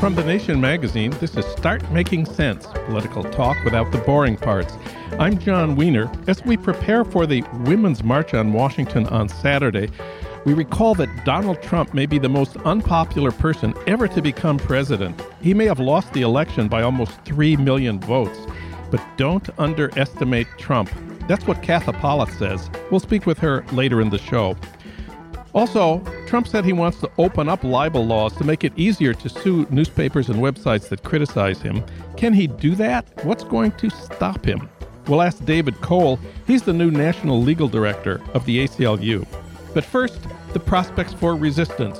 From The Nation magazine, this is Start Making Sense political talk without the boring parts. I'm Jon Wiener. As we prepare for the Women's March on Washington on Saturday, we recall that Donald Trump may be the most unpopular person ever to become president. He may have lost the election by almost 3 million votes, but don't underestimate Trump. That's what Katha Pollitt says. We'll speak with her later in the show. Also, Trump said he wants to open up libel laws to make it easier to sue newspapers and websites that criticize him. Can he do that? What's going to stop him? We'll ask David Cole. He's the new national legal director of the ACLU. But first, the prospects for resistance.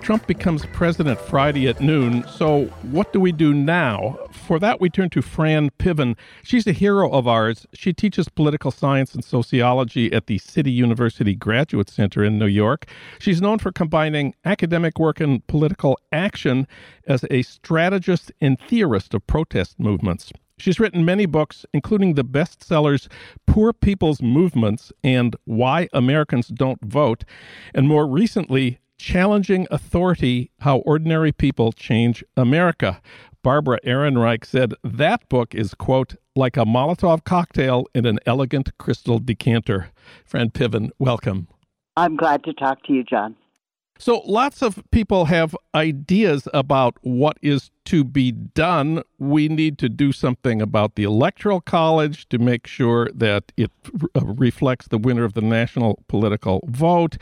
Trump becomes president Friday at noon, so what do we do now? For that, we turn to Fran Piven. She's a hero of ours. She teaches political science and sociology at the City University Graduate Center in New York. She's known for combining academic work and political action as a strategist and theorist of protest movements. She's written many books, including the bestsellers Poor People's Movements and Why Americans Don't Vote, and more recently, Challenging Authority How Ordinary People Change America. Barbara Ehrenreich said that book is, quote, like a Molotov cocktail in an elegant crystal decanter. Fran Piven, welcome. I'm glad to talk to you, Jon. So, lots of people have ideas about what is to be done. We need to do something about the Electoral College to make sure that it uh, reflects the winner of the national political vote.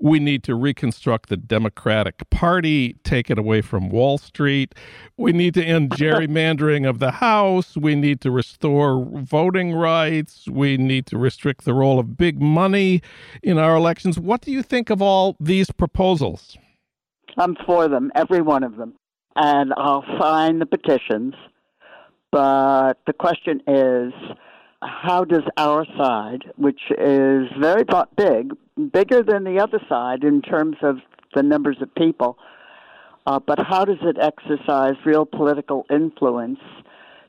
We need to reconstruct the Democratic Party, take it away from Wall Street. We need to end gerrymandering of the House. We need to restore voting rights. We need to restrict the role of big money in our elections. What do you think of all these proposals? I'm for them, every one of them. And I'll sign the petitions. But the question is how does our side, which is very big, bigger than the other side in terms of the numbers of people, uh, but how does it exercise real political influence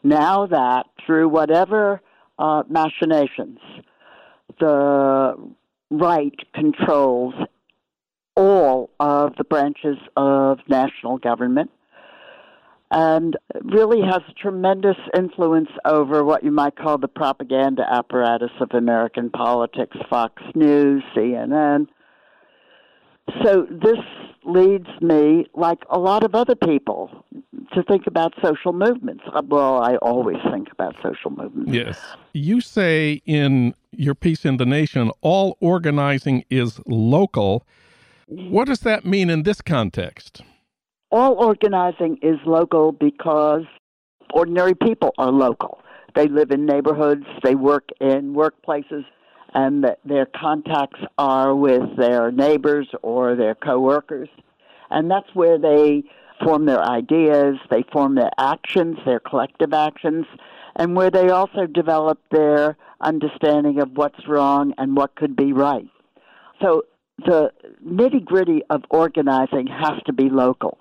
now that through whatever uh, machinations the right controls all of the branches of national government and really has a tremendous influence over what you might call the propaganda apparatus of American politics, Fox News, CNN. So this leads me, like a lot of other people, to think about social movements. Uh, well, I always think about social movements. Yes. You say in your piece in The Nation, all organizing is local. What does that mean in this context? All organizing is local because ordinary people are local. They live in neighborhoods, they work in workplaces, and their contacts are with their neighbors or their coworkers. And that's where they form their ideas, they form their actions, their collective actions, and where they also develop their understanding of what's wrong and what could be right. So the nitty gritty of organizing has to be local.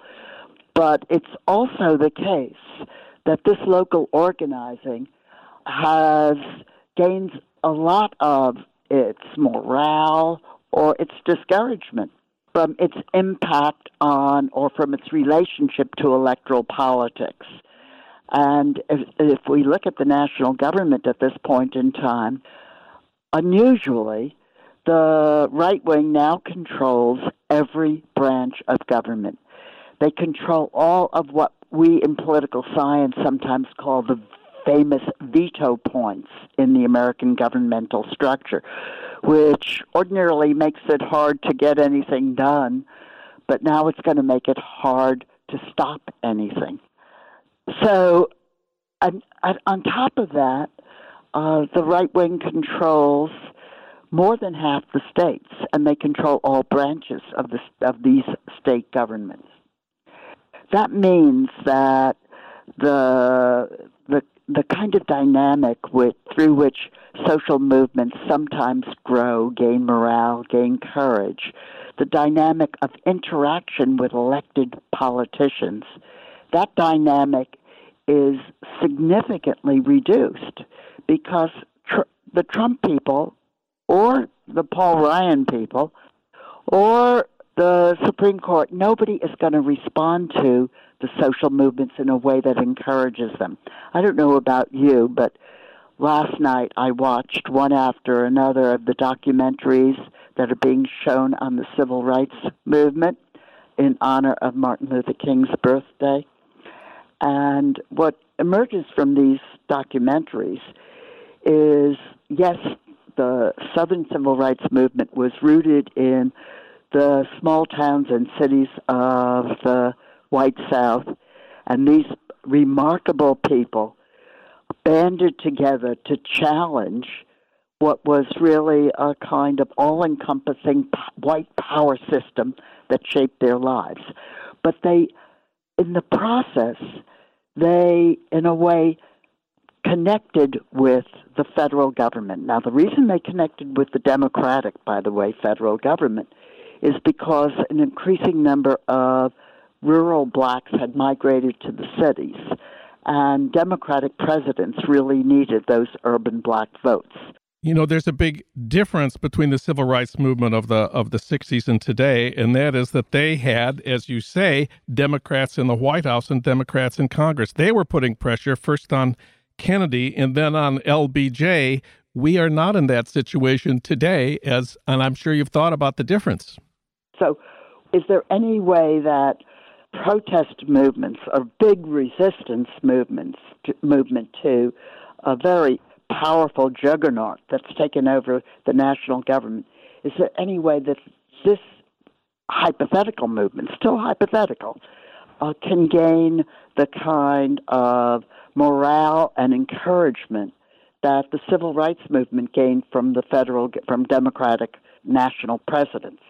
But it's also the case that this local organizing has gained a lot of its morale or its discouragement from its impact on or from its relationship to electoral politics. And if, if we look at the national government at this point in time, unusually, the right wing now controls every branch of government. They control all of what we in political science sometimes call the famous veto points in the American governmental structure, which ordinarily makes it hard to get anything done, but now it's going to make it hard to stop anything. So, and on top of that, uh, the right wing controls more than half the states, and they control all branches of the of these state governments. That means that the the the kind of dynamic with, through which social movements sometimes grow, gain morale, gain courage, the dynamic of interaction with elected politicians, that dynamic is significantly reduced because tr- the Trump people or the Paul Ryan people or the Supreme Court, nobody is going to respond to the social movements in a way that encourages them. I don't know about you, but last night I watched one after another of the documentaries that are being shown on the civil rights movement in honor of Martin Luther King's birthday. And what emerges from these documentaries is yes, the Southern Civil Rights Movement was rooted in the small towns and cities of the white South, and these remarkable people banded together to challenge what was really a kind of all encompassing white power system that shaped their lives. But they, in the process, they, in a way, connected with the federal government. Now, the reason they connected with the Democratic, by the way, federal government, is because an increasing number of rural blacks had migrated to the cities, and Democratic presidents really needed those urban black votes. You know, there's a big difference between the civil rights movement of the of the 60s and today, and that is that they had, as you say, Democrats in the White House and Democrats in Congress. They were putting pressure first on Kennedy and then on LBJ. We are not in that situation today, as and I'm sure you've thought about the difference. So, is there any way that protest movements or big resistance movements to, movement to a very powerful juggernaut that's taken over the national government. Is there any way that this hypothetical movement, still hypothetical, uh, can gain the kind of morale and encouragement that the civil rights movement gained from the federal, from Democratic national presidents?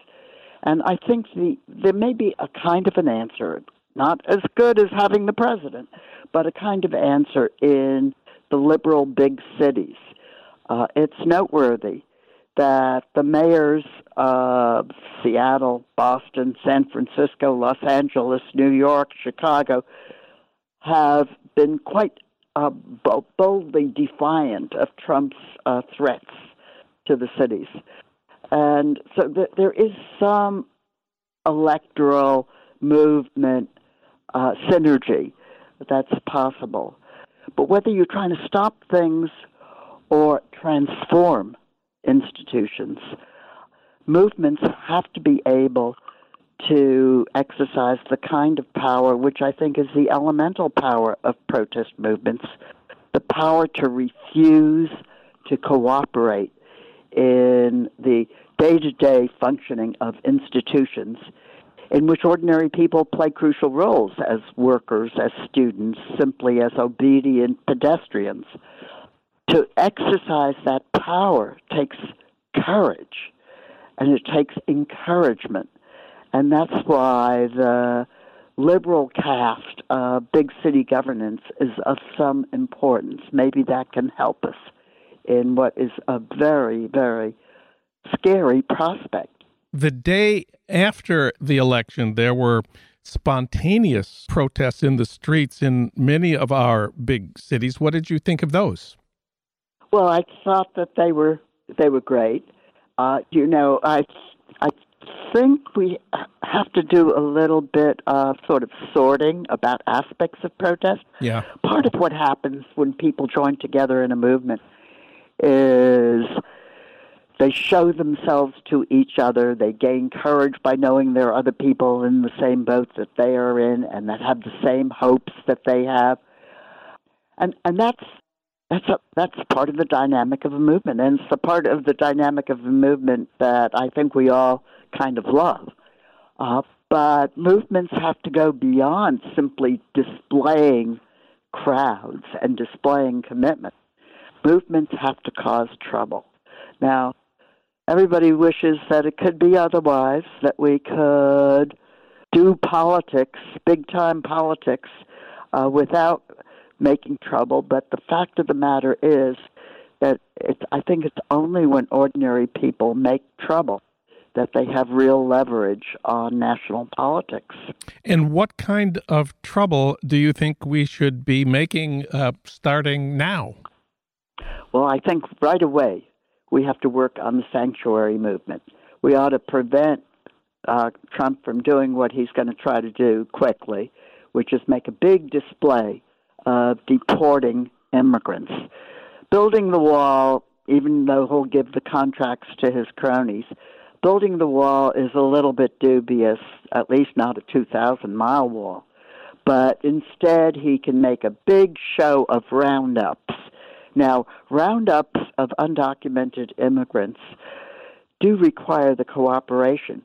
And I think the, there may be a kind of an answer, not as good as having the president, but a kind of answer in the liberal big cities. Uh, it's noteworthy that the mayors of Seattle, Boston, San Francisco, Los Angeles, New York, Chicago have been quite uh, boldly defiant of Trump's uh, threats to the cities. And so th- there is some electoral movement uh, synergy that's possible. But whether you're trying to stop things or transform institutions, movements have to be able to exercise the kind of power which I think is the elemental power of protest movements the power to refuse to cooperate in the day to day functioning of institutions in which ordinary people play crucial roles as workers, as students, simply as obedient pedestrians. To exercise that power takes courage and it takes encouragement. And that's why the liberal cast of big city governance is of some importance. Maybe that can help us in what is a very, very scary prospect. The day after the election, there were spontaneous protests in the streets in many of our big cities. What did you think of those? Well, I thought that they were they were great. Uh, you know, I I think we have to do a little bit of sort of sorting about aspects of protest. Yeah. Part of what happens when people join together in a movement is they show themselves to each other. They gain courage by knowing there are other people in the same boat that they are in and that have the same hopes that they have. And and that's that's a, that's part of the dynamic of a movement, and it's the part of the dynamic of a movement that I think we all kind of love. Uh, but movements have to go beyond simply displaying crowds and displaying commitment. Movements have to cause trouble. Now, everybody wishes that it could be otherwise, that we could do politics, big time politics, uh, without making trouble. But the fact of the matter is that it's, I think it's only when ordinary people make trouble that they have real leverage on national politics. And what kind of trouble do you think we should be making uh, starting now? Well, I think right away we have to work on the sanctuary movement. We ought to prevent uh, Trump from doing what he's going to try to do quickly, which is make a big display of deporting immigrants. Building the wall, even though he'll give the contracts to his cronies, building the wall is a little bit dubious, at least not a 2,000 mile wall. But instead, he can make a big show of roundups. Now, roundups of undocumented immigrants do require the cooperation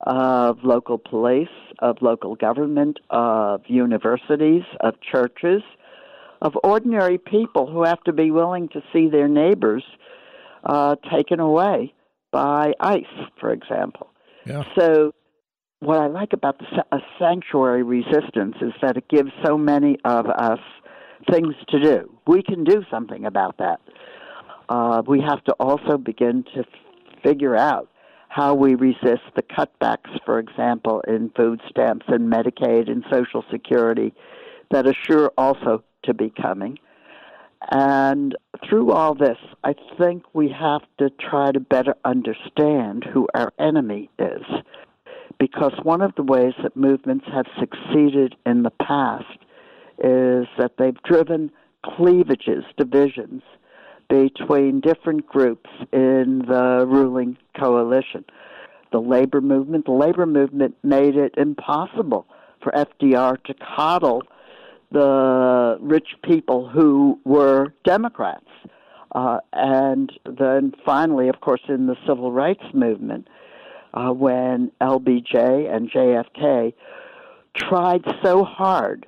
of local police, of local government, of universities, of churches, of ordinary people who have to be willing to see their neighbors uh, taken away by ICE, for example. Yeah. So, what I like about the a sanctuary resistance is that it gives so many of us things to do. We can do something about that. Uh, we have to also begin to figure out how we resist the cutbacks, for example, in food stamps and Medicaid and Social Security that assure also to be coming. And through all this, I think we have to try to better understand who our enemy is. Because one of the ways that movements have succeeded in the past is that they've driven cleavages, divisions between different groups in the ruling coalition. The labor movement, the labor movement made it impossible for FDR to coddle the rich people who were Democrats. Uh, and then finally, of course, in the civil rights movement, uh, when LBJ and JFK tried so hard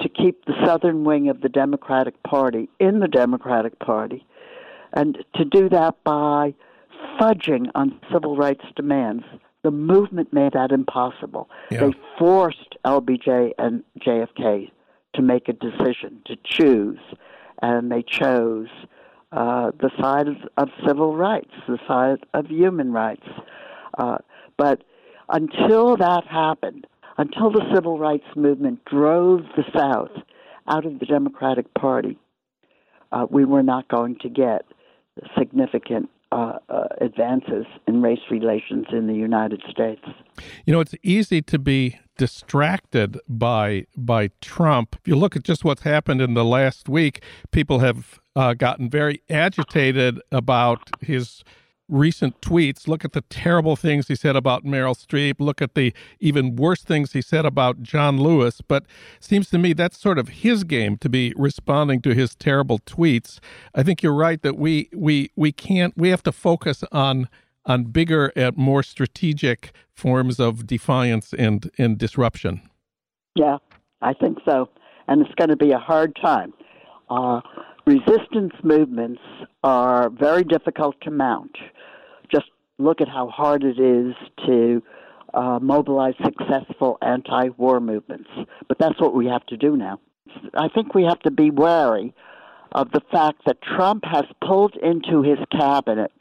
to keep the southern wing of the Democratic Party in the Democratic Party, and to do that by fudging on civil rights demands. The movement made that impossible. Yeah. They forced LBJ and JFK to make a decision, to choose, and they chose uh, the side of, of, civil rights, the side of human rights. Uh, but until that happened, until the civil rights movement drove the South out of the Democratic Party, uh, we were not going to get significant uh, uh, advances in race relations in the United States. You know, it's easy to be distracted by by Trump. If you look at just what's happened in the last week, people have uh, gotten very agitated about his recent tweets. Look at the terrible things he said about Meryl Streep. Look at the even worse things he said about John Lewis. But seems to me that's sort of his game to be responding to his terrible tweets. I think you're right that we we we can't we have to focus on on bigger and more strategic forms of defiance and and disruption. Yeah, I think so, and it's going to be a hard time. Uh, resistance movements are very difficult to mount. Just look at how hard it is to uh, mobilize successful anti war movements. But that's what we have to do now. I think we have to be wary of the fact that Trump has pulled into his cabinet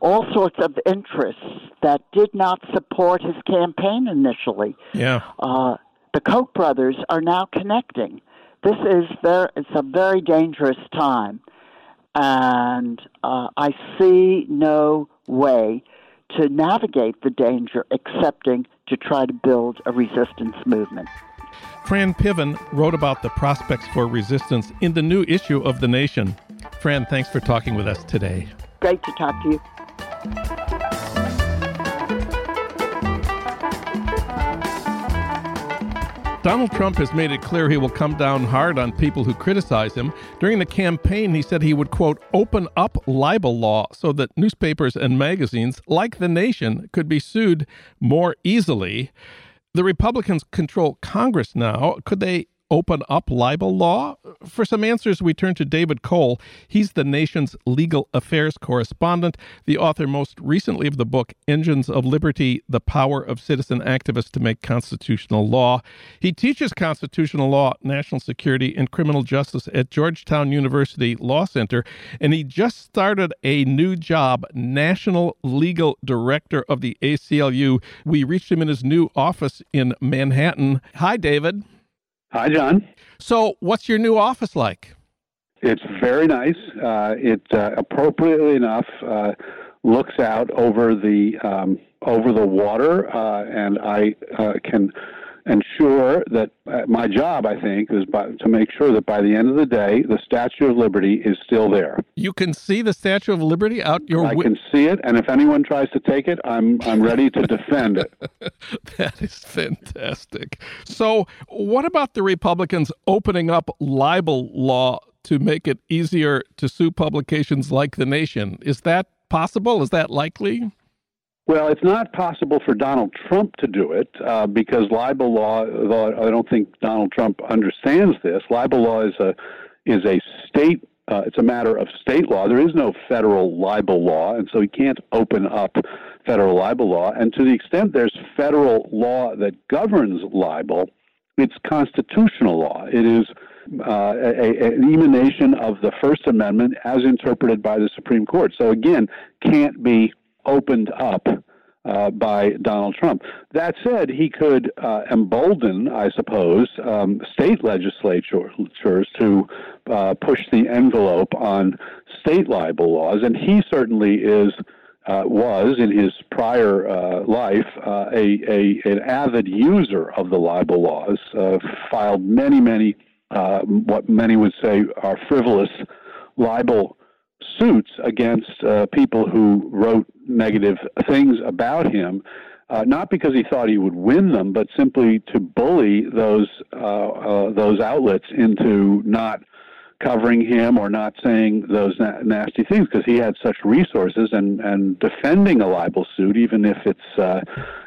all sorts of interests that did not support his campaign initially. Yeah. Uh, the Koch brothers are now connecting this is very, it's a very dangerous time, and uh, I see no way to navigate the danger excepting to try to build a resistance movement. Fran Piven wrote about the prospects for resistance in the new issue of The Nation. Fran, thanks for talking with us today. Great to talk to you. Donald Trump has made it clear he will come down hard on people who criticize him. During the campaign, he said he would, quote, open up libel law so that newspapers and magazines, like The Nation, could be sued more easily. The Republicans control Congress now. Could they open up libel law? For some answers, we turn to David Cole. He's the nation's legal affairs correspondent, the author most recently of the book Engines of Liberty The Power of Citizen Activists to Make Constitutional Law. He teaches constitutional law, national security, and criminal justice at Georgetown University Law Center, and he just started a new job, National Legal Director of the ACLU. We reached him in his new office in Manhattan. Hi, David. Hi, Jon. So, what's your new office like? It's very nice. Uh, it uh, appropriately enough uh, looks out over the um, over the water, uh, and I uh, can ensure that uh, my job, I think, is by, to make sure that by the end of the day, the Statue of Liberty is still there. You can see the Statue of Liberty out your. I can see it, and if anyone tries to take it, I'm I'm ready to defend it. that is fantastic. So, what about the Republicans opening up libel law to make it easier to sue publications like The Nation? Is that possible? Is that likely? Well, it's not possible for Donald Trump to do it uh, because libel law. Though I don't think Donald Trump understands this. Libel law is a is a state. Uh, it's a matter of state law. There is no federal libel law, and so he can't open up federal libel law. And to the extent there's federal law that governs libel, it's constitutional law. It is uh, a, an emanation of the First Amendment as interpreted by the Supreme Court. So again, can't be opened up uh, by Donald Trump. That said, he could uh, embolden, I suppose, um, state legislatures to uh, push the envelope on state libel laws, and he certainly is. Uh, was in his prior uh, life uh, a, a, an avid user of the libel laws, filed many, many, what many would say are frivolous libel suits against uh, people who wrote negative things about him, uh, not because he thought he would win them, but simply to bully those uh, uh those outlets into not covering him or not saying those na- nasty things because he had such resources and and defending a libel suit even if it's uh,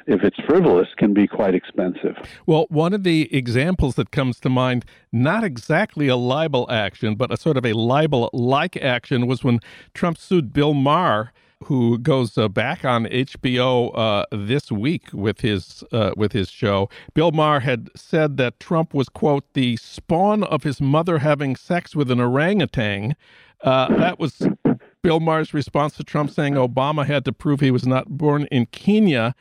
if it's frivolous can be quite expensive. Well, one of the examples that comes to mind, not exactly a libel action, but a sort of a libel like action was when Trump sued Bill Maher who goes uh, back on HBO uh, this week with his uh, with his show. Bill Maher had said that Trump was quote the spawn of his mother having sex with an orangutan. Uh, that was Bill Maher's response to Trump saying Obama had to prove he was not born in Kenya.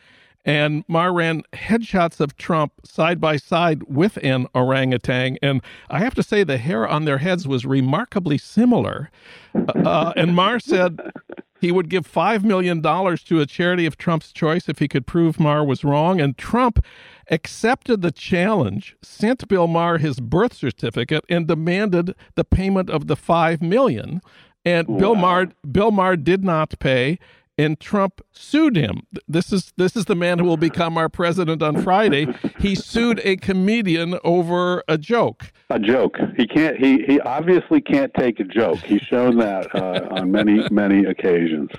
And Maher ran headshots of Trump side by side with an orangutan. And I have to say, the hair on their heads was remarkably similar. Uh, and Maher said he would give $5 million to a charity of Trump's choice if he could prove Maher was wrong. And Trump accepted the challenge, sent Bill Maher his birth certificate, and demanded the payment of the 5 million. And wow. Bill Maher, Bill Maher did not pay and Trump sued him. This is this is the man who will become our president on Friday. He sued a comedian over a joke. A joke. He can't. He he obviously can't take a joke. He's shown that uh, on many many occasions.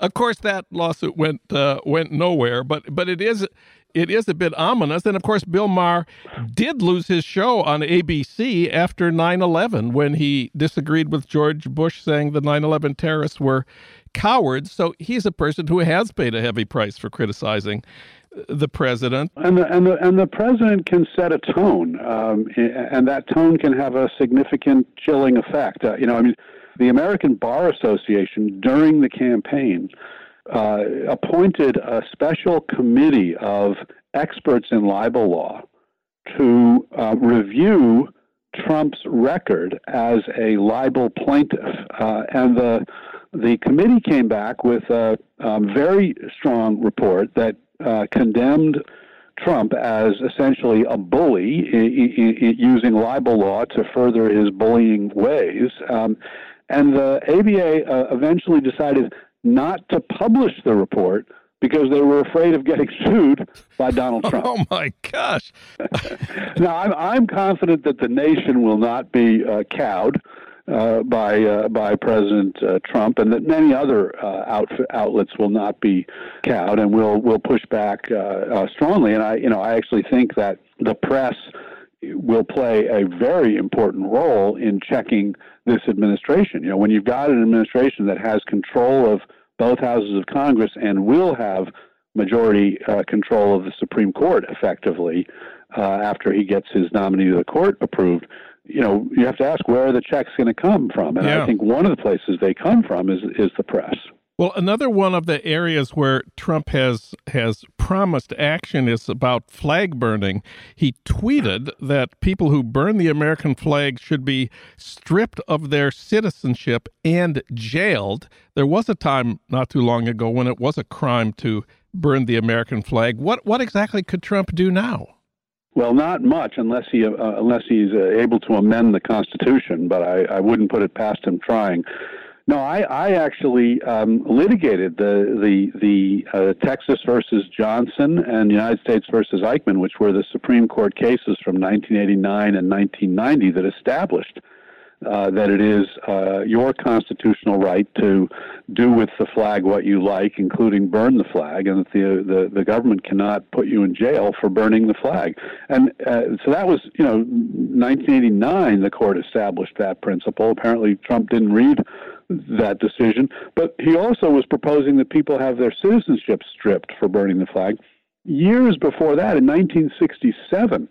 Of course, that lawsuit went uh, went nowhere. But but it is it is a bit ominous. And of course, Bill Maher did lose his show on ABC after 9 11 when he disagreed with George Bush, saying the 9 11 terrorists were cowards. So he's a person who has paid a heavy price for criticizing the president. And the, and the, and the president can set a tone, um, and that tone can have a significant chilling effect. Uh, you know, I mean, the American Bar Association during the campaign uh, appointed a special committee of experts in libel law to uh, review Trump's record as a libel plaintiff, uh, and the the committee came back with a, a very strong report that uh, condemned Trump as essentially a bully I- I- I- using libel law to further his bullying ways. Um, and the ABA uh, eventually decided not to publish the report because they were afraid of getting sued by Donald Trump. Oh my gosh! now I'm I'm confident that the nation will not be uh, cowed uh, by uh, by President uh, Trump, and that many other uh, out, outlets will not be cowed, and will will push back uh, strongly. And I you know I actually think that the press will play a very important role in checking this administration. You know, when you've got an administration that has control of both houses of Congress and will have majority uh, control of the Supreme Court effectively uh, after he gets his nominee to the court approved, you know, you have to ask where are the checks going to come from? And yeah. I think one of the places they come from is is the press. Well, another one of the areas where Trump has has promised action is about flag burning. He tweeted that people who burn the American flag should be stripped of their citizenship and jailed. There was a time not too long ago when it was a crime to burn the American flag. What what exactly could Trump do now? Well, not much unless he uh, unless he's uh, able to amend the Constitution, but I, I wouldn't put it past him trying. No, I, I actually um, litigated the the the uh, Texas versus Johnson and United States versus Eichman, which were the Supreme Court cases from 1989 and 1990 that established uh, that it is uh, your constitutional right to do with the flag what you like, including burn the flag, and that the the, the government cannot put you in jail for burning the flag. And uh, so that was, you know, 1989. The court established that principle. Apparently, Trump didn't read that decision. But he also was proposing that people have their citizenship stripped for burning the flag. Years before that, in 1967,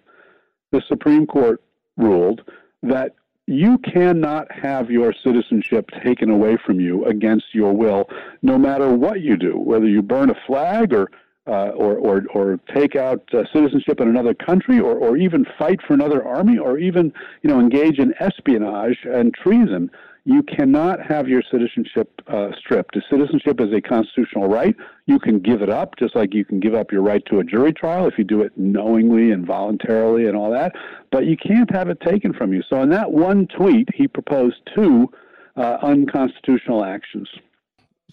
the Supreme Court ruled that you cannot have your citizenship taken away from you against your will, no matter what you do, whether you burn a flag or uh, or, or, or take out uh, citizenship in another country, or, or even fight for another army, or even you know engage in espionage and treason you cannot have your citizenship uh, stripped. Citizenship is a constitutional right. You can give it up, just like you can give up your right to a jury trial if you do it knowingly and voluntarily and all that. But you can't have it taken from you. So, in that one tweet, he proposed two uh, unconstitutional actions.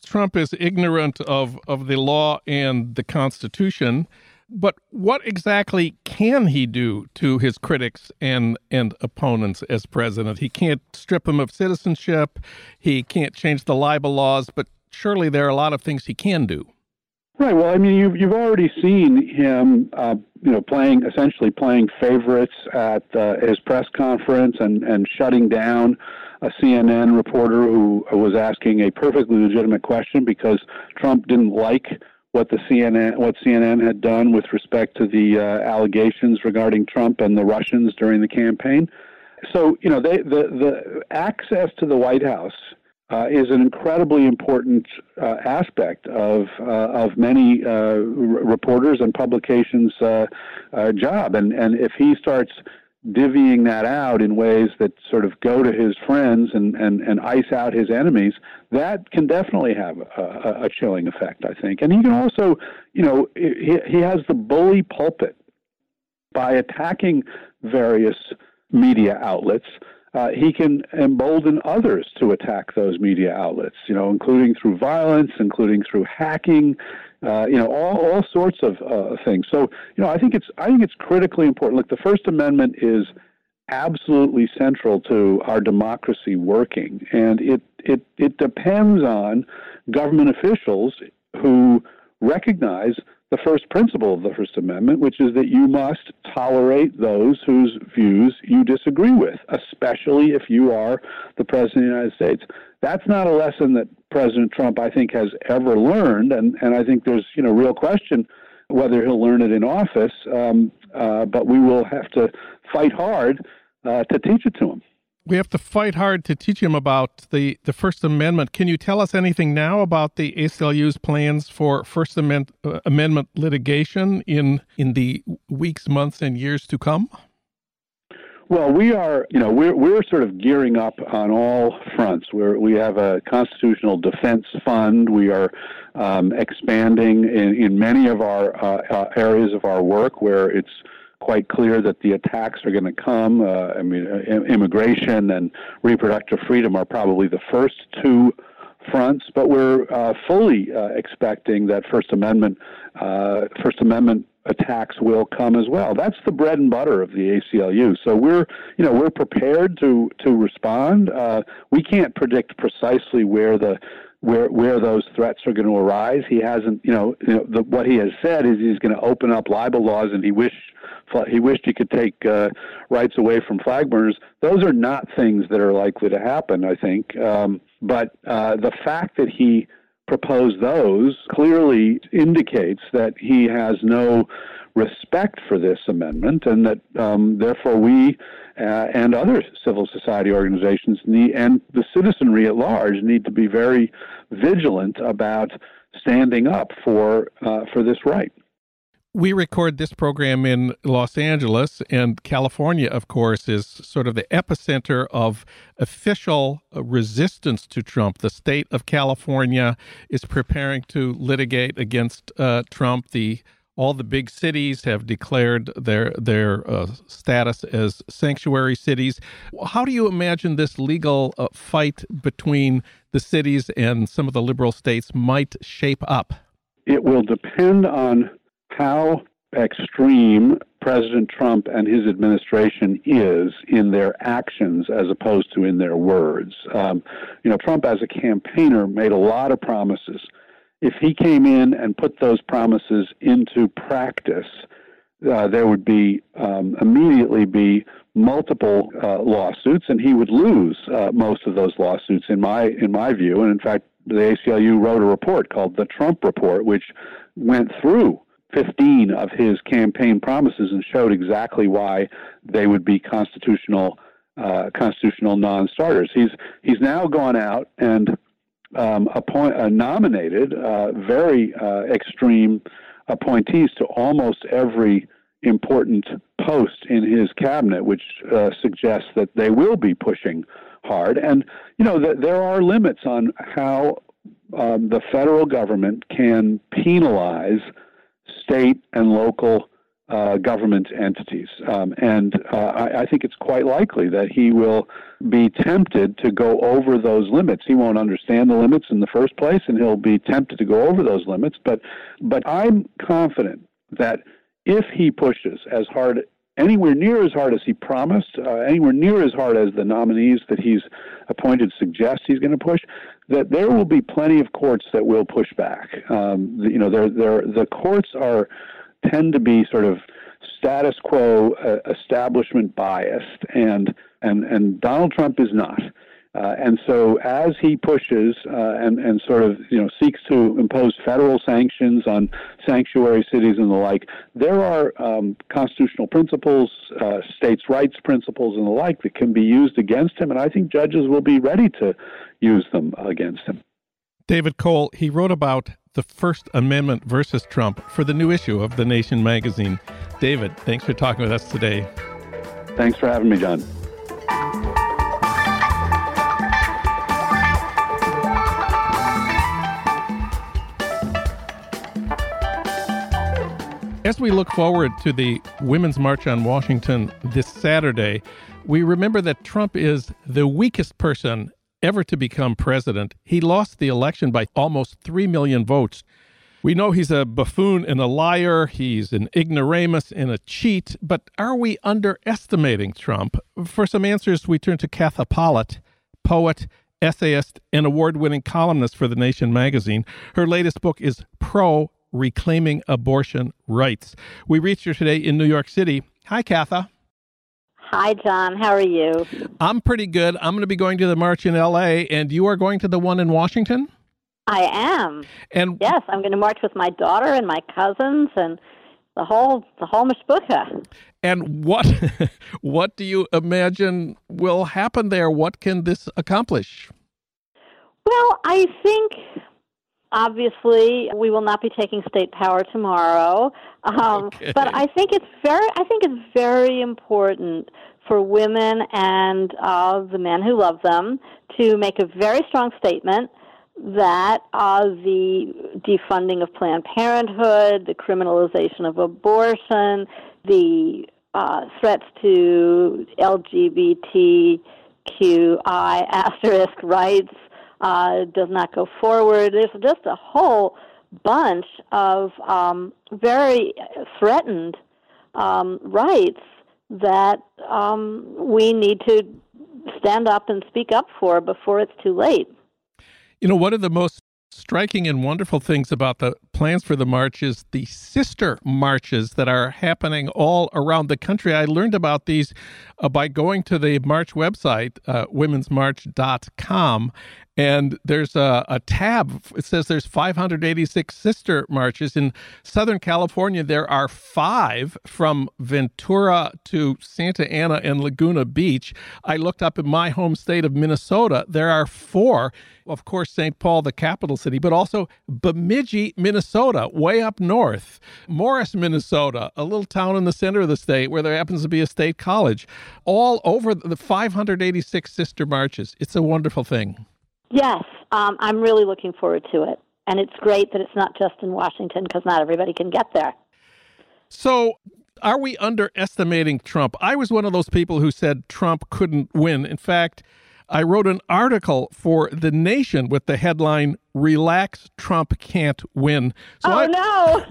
Trump is ignorant of, of the law and the Constitution. But what exactly can he do to his critics and and opponents as president? He can't strip them of citizenship. He can't change the libel laws. But surely there are a lot of things he can do. Right. Well, I mean, you've you've already seen him, uh, you know, playing essentially playing favorites at uh, his press conference and and shutting down a CNN reporter who was asking a perfectly legitimate question because Trump didn't like what the CNN what CNN had done with respect to the uh, allegations regarding Trump and the Russians during the campaign. So you know, they, the the access to the White House uh, is an incredibly important uh, aspect of uh, of many uh, r- reporters and publications' uh, job, and and if he starts divvying that out in ways that sort of go to his friends and, and, and ice out his enemies, that can definitely have a, a chilling effect, I think. And he can also, you know, he, he has the bully pulpit by attacking various media outlets. Uh, he can embolden others to attack those media outlets, you know, including through violence, including through hacking, uh, you know, all, all sorts of uh, things. So, you know, I think it's I think it's critically important. Look, the First Amendment is absolutely central to our democracy working, and it it it depends on government officials who recognize the first principle of the First Amendment, which is that you must tolerate those whose views you disagree with, especially if you are the President of the United States. That's not a lesson that President Trump, I think, has ever learned, and, and I think there's you know real question whether he'll learn it in office. Um, uh, but we will have to fight hard uh, to teach it to him we have to fight hard to teach him about the, the First Amendment. Can you tell us anything now about the ACLU's plans for First Amendment, uh, Amendment litigation in in the weeks, months, and years to come? Well, we are, you know, we're we're sort of gearing up on all fronts. We're we have a constitutional defense fund. We are um, expanding in, in many of our uh, uh, areas of our work where it's quite clear that the attacks are going to come. Uh, I mean, uh, immigration and reproductive freedom are probably the first two fronts, but we're uh, fully uh, expecting that First Amendment uh, First Amendment attacks will come as well. That's the bread and butter of the ACLU. So we're you know we're prepared to to respond. Uh, we can't predict precisely where the where where those threats are going to arise. He hasn't, you know, you know the, what he has said is he's going to open up libel laws, and he wished he wished he could take uh, rights away from flag burners. Those are not things that are likely to happen, I think. Um, but uh, the fact that he proposed those clearly indicates that he has no respect for this amendment, and that um, therefore we uh, and other civil society organizations need, and the citizenry at large need to be very vigilant about standing up for uh, for this right. We record this program in Los Angeles, and California, of course, is sort of the epicenter of official resistance to Trump. The state of California is preparing to litigate against uh, Trump. The all the big cities have declared their their uh, status as sanctuary cities. How do you imagine this legal uh, fight between the cities and some of the liberal states might shape up? It will depend on how extreme President Trump and his administration is in their actions as opposed to in their words. Um, you know, Trump as a campaigner made a lot of promises. If he came in and put those promises into practice, uh, there would be um, immediately be multiple uh, lawsuits, and he would lose uh, most of those lawsuits, in my in my view. And in fact, the ACLU wrote a report called the Trump Report, which went through 15 of his campaign promises and showed exactly why they would be constitutional uh, constitutional non-starters. He's he's now gone out and um, appoint, uh, nominated uh, very uh, extreme appointees to almost every important post in his cabinet, which uh, suggests that they will be pushing hard. And you know that there are limits on how um, the federal government can penalize state and local uh, government entities. Um, and uh, I, I, think it's quite likely that he will be tempted to go over those limits. He won't understand the limits in the first place, and he'll be tempted to go over those limits. But, but I'm confident that if he pushes as hard, anywhere near as hard as he promised, uh, anywhere near as hard as the nominees that he's appointed suggest he's going to push, that there will be plenty of courts that will push back. Um, you know, they're, they're, the courts are tend to be sort of status quo uh, establishment biased, and and and Donald Trump is not. Uh, and so, as he pushes uh, and and sort of you know seeks to impose federal sanctions on sanctuary cities and the like, there are um, constitutional principles, uh, states' rights principles, and the like that can be used against him. And I think judges will be ready to use them against him. David Cole, he wrote about the First Amendment versus Trump for the new issue of The Nation magazine. David, thanks for talking with us today. Thanks for having me, Jon. As we look forward to the Women's March on Washington this Saturday, we remember that Trump is the weakest person ever to become president. He lost the election by almost 3 million votes. We know he's a buffoon and a liar, he's an ignoramus and a cheat, but are we underestimating Trump? For some answers, we turn to Katha Pollitt, poet, essayist, and award winning columnist for The Nation magazine. Her latest book is Pro Reclaiming Abortion Rights. We reached her today in New York City. Hi, Katha. Hi, Jon. How are you? I'm pretty good. I'm going to be going to the march in LA, and you are going to the one in Washington? I am. And yes, I'm going to march with my daughter and my cousins and the whole the whole mishpucha. And what what do you imagine will happen there? What can this accomplish? Well, I think obviously we will not be taking state power tomorrow um, okay. but i think it's very i think it's very important for women and uh, the men who love them to make a very strong statement that uh, the defunding of Planned Parenthood, the criminalization of abortion, the uh, threats to LGBTQI asterisk rights uh, does not go forward. There's just a whole bunch of um, very threatened um, rights that um, we need to stand up and speak up for before it's too late. You know, one of the most striking and wonderful things about the plans for the marches, the sister marches that are happening all around the country. I learned about these uh, by going to the March website, uh, womensmarch.com, and there's a, a, tab. It says there's 586 sister marches in Southern California. There are five from Ventura to Santa Ana and Laguna Beach. I looked up in my home state of Minnesota. There are four. Of course, St. Paul, the capital city, but also Bemidji, Minnesota, way up north. Morris, Minnesota, a little town in the center of the state where there happens to be a state college. All over the 586 sister marches. It's a wonderful thing. Yes, um, I'm really looking forward to it. And it's great that it's not just in Washington because not everybody can get there. So, are we underestimating Trump? I was one of those people who said Trump couldn't win. In fact, I wrote an article for The Nation with the headline "Relax, Trump can't win." So oh I, no!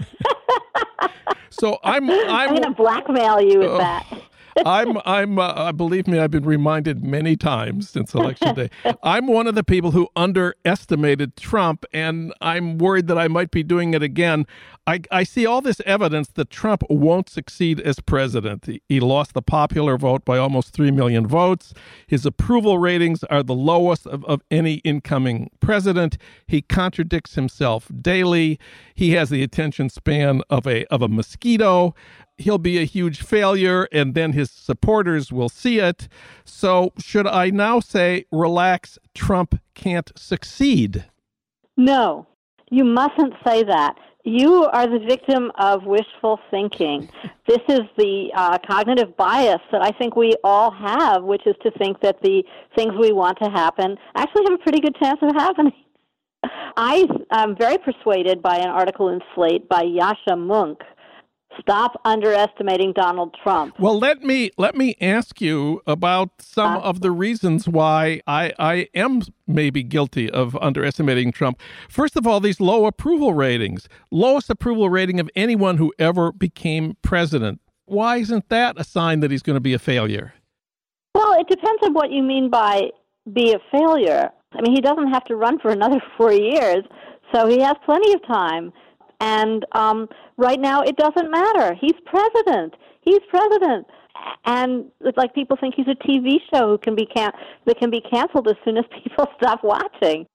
so I'm I'm, I'm going to blackmail you with uh, that. I'm I'm uh, believe me, I've been reminded many times since election day. I'm one of the people who underestimated Trump, and I'm worried that I might be doing it again. I, I see all this evidence that Trump won't succeed as president. He, he lost the popular vote by almost three million votes. His approval ratings are the lowest of, of any incoming president. He contradicts himself daily. He has the attention span of a of a mosquito he'll be a huge failure and then his supporters will see it. So, should I now say, relax, Trump can't succeed? No, you mustn't say that. You are the victim of wishful thinking. this is the uh, cognitive bias that I think we all have, which is to think that the things we want to happen actually have a pretty good chance of happening. I am very persuaded by an article in Slate by Yascha Mounk, Stop underestimating Donald Trump. Well, let me let me ask you about some uh, of the reasons why I I am maybe guilty of underestimating Trump. First of all, these low approval ratings, lowest approval rating of anyone who ever became president. Why isn't that a sign that he's going to be a failure? Well, it depends on what you mean by be a failure. I mean, he doesn't have to run for another 4 years, so he has plenty of time and um, right now, it doesn't matter. He's president. He's president. And it's like people think he's a TV show who can be can- that can be canceled as soon as people stop watching.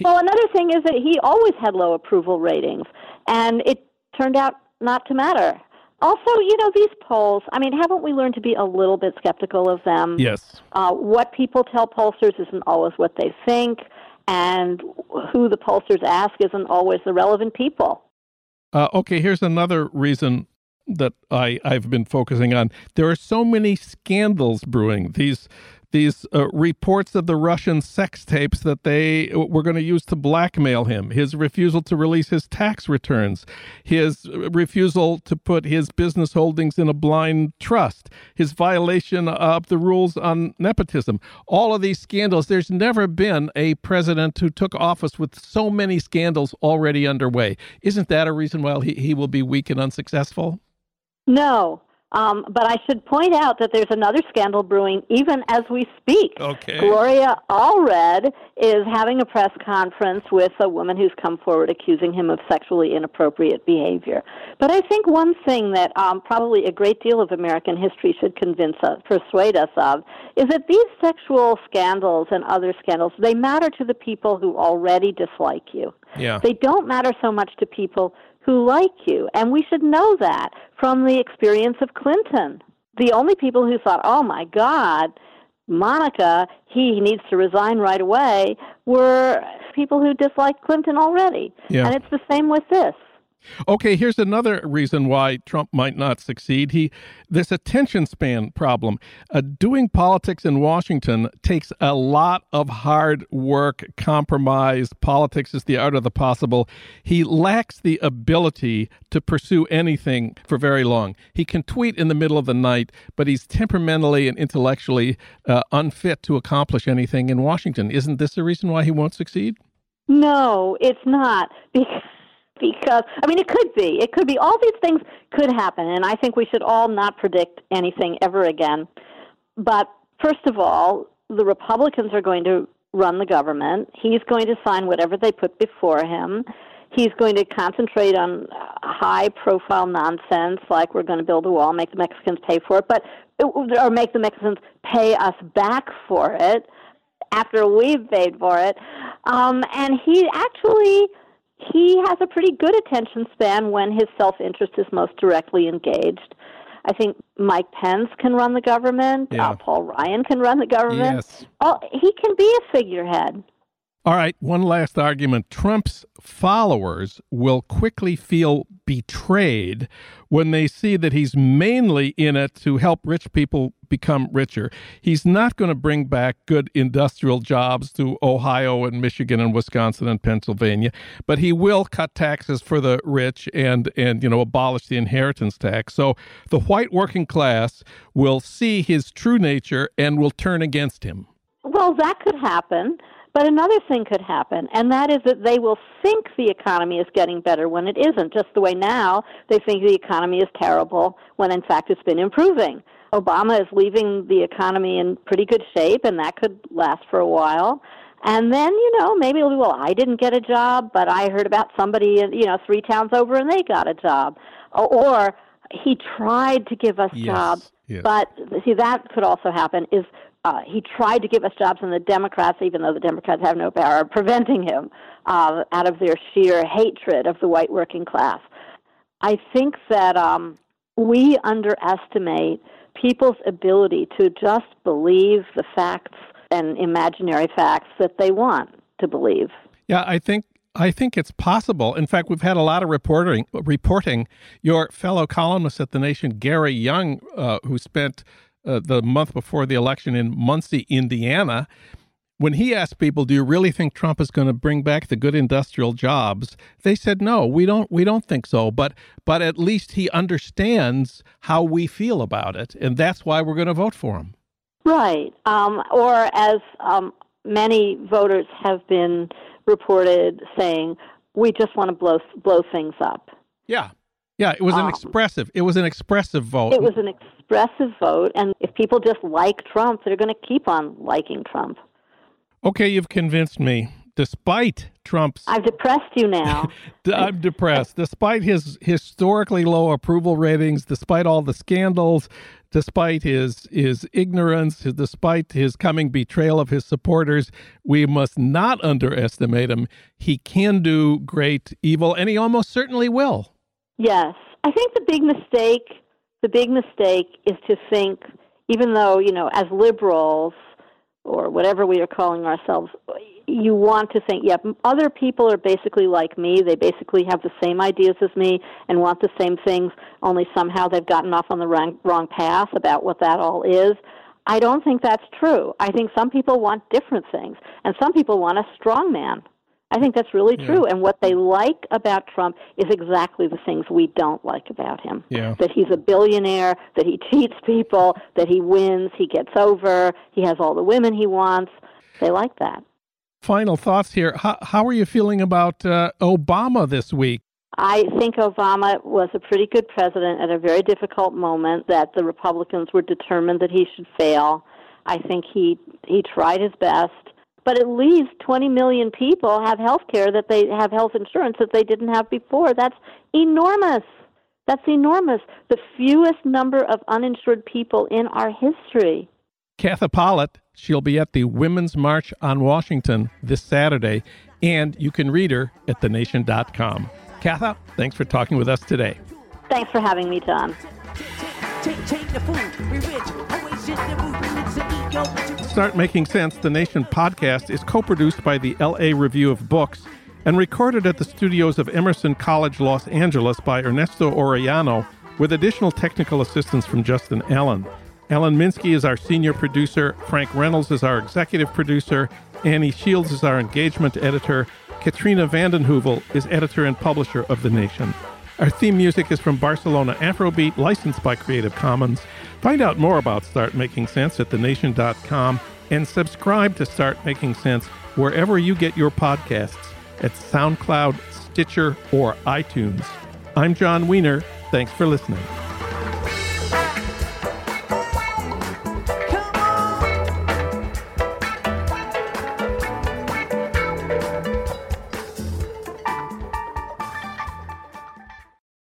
Well, another thing is that he always had low approval ratings, and it turned out not to matter. Also, you know, these polls, I mean, haven't we learned to be a little bit skeptical of them? Yes. Uh, what people tell pollsters isn't always what they think, and who the pollsters ask isn't always the relevant people. Uh, okay, here's another reason that I, I've been focusing on. There are so many scandals brewing. These these uh, reports of the Russian sex tapes that they were going to use to blackmail him, his refusal to release his tax returns, his refusal to put his business holdings in a blind trust, his violation of the rules on nepotism. All of these scandals, there's never been a president who took office with so many scandals already underway. Isn't that a reason why he, he will be weak and unsuccessful? No, um, but I should point out that there's another scandal brewing even as we speak. Okay. Gloria Allred is having a press conference with a woman who's come forward accusing him of sexually inappropriate behavior. But I think one thing that um, probably a great deal of American history should convince us, persuade us of, is that these sexual scandals and other scandals, they matter to the people who already dislike you. Yeah. They don't matter so much to people who like you. And we should know that from the experience of Clinton. The only people who thought, oh my God, Monica, he needs to resign right away, were people who disliked Clinton already. Yeah. And it's the same with this. Okay, here's another reason why Trump might not succeed. He this attention span problem. Uh, doing politics in Washington takes a lot of hard work, compromise. Politics is the art of the possible. He lacks the ability to pursue anything for very long. He can tweet in the middle of the night, but he's temperamentally and intellectually uh, unfit to accomplish anything in Washington. Isn't this the reason why he won't succeed? No, it's not because because I mean it could be. It could be all these things could happen and I think we should all not predict anything ever again. But first of all, the Republicans are going to run the government. He's going to sign whatever they put before him. He's going to concentrate on high profile nonsense like we're going to build a wall, make the Mexicans pay for it, but or make the Mexicans pay us back for it after we've paid for it. Um, and he actually he has a pretty good attention span when his self interest is most directly engaged. I think Mike Pence can run the government. Yeah. Uh, Paul Ryan can run the government. Yes. Oh, he can be a figurehead. All right, one last argument. Trump's followers will quickly feel betrayed when they see that he's mainly in it to help rich people become richer. He's not going to bring back good industrial jobs to Ohio and Michigan and Wisconsin and Pennsylvania, but he will cut taxes for the rich and and you know abolish the inheritance tax. So the white working class will see his true nature and will turn against him. Well, that could happen. But another thing could happen, and that is that they will think the economy is getting better when it isn't, just the way now they think the economy is terrible when in fact it's been improving. Obama is leaving the economy in pretty good shape, and that could last for a while. And then, you know, maybe it'll be, well, I didn't get a job, but I heard about somebody, you know, three towns over and they got a job. Or he tried to give us Yes, jobs. yes. But see, that could also happen is uh, he tried to give us jobs, and the Democrats, even though the Democrats have no power, are preventing him uh, out of their sheer hatred of the white working class. I think that um, we underestimate people's ability to just believe the facts and imaginary facts that they want to believe. Yeah, I think I think it's possible. In fact, we've had a lot of reporting. Reporting your fellow columnist at the Nation, Gary Younge, uh, who spent uh, the month before the election in Muncie, Indiana. When he asked people, "Do you really think Trump is going to bring back the good industrial jobs?" They said, "No, we don't. We don't think so." But but at least he understands how we feel about it, and that's why we're going to vote for him. Right. Um, or as um, many voters have been reported saying, we just want to blow blow things up. Yeah, yeah. It was an Um, expressive. It was an expressive vote. It was an expressive vote, and if people just like Trump, they're going to keep on liking Trump. Okay, you've convinced me. Despite Trump's, I've depressed you now. I'm depressed. Despite his historically low approval ratings, despite all the scandals, despite his his ignorance, despite his coming betrayal of his supporters, we must not underestimate him. He can do great evil, and he almost certainly will. Yes. I think the big mistake, the big mistake is to think, even though, you know, as liberals or whatever we are calling ourselves, you want to think, yeah, other people are basically like me. They basically have the same ideas as me and want the same things, only somehow they've gotten off on the wrong, wrong path about what that all is. I don't think that's true. I think some people want different things, and some people want a strong man. I think that's really Yeah. true. And what they like about Trump is exactly the things we don't like about him. Yeah. That he's a billionaire, that he cheats people, that he wins, he gets over, he has all the women he wants. They like that. Final thoughts here. How, how are you feeling about uh, Obama this week? I think Obama was a pretty good president at a very difficult moment that the Republicans were determined that he should fail. I think he he tried his best, but at least 20 million people have health care that they have health insurance that they didn't have before. That's enormous. That's enormous. The fewest number of uninsured people in our history. Katha Pollitt, she'll be at the Women's March on Washington this Saturday, and you can read her at thenation.com. Katha, thanks for talking with us today. Thanks for having me, Jon. Start Making Sense, the Nation podcast, is co produced by the LA Review of Books and recorded at the studios of Emerson College Los Angeles by Ernesto Orellano with additional technical assistance from Justin Allen. Alan Minsky is our senior producer, Frank Reynolds is our executive producer, Annie Shields is our engagement editor, Katrina vanden Heuvel is editor and publisher of The Nation. Our theme music is from Barcelona Afrobeat, licensed by Creative Commons. Find out more about Start Making Sense at thenation.com and subscribe to Start Making Sense wherever you get your podcasts at SoundCloud, Stitcher, or iTunes. I'm Jon Wiener. Thanks for listening.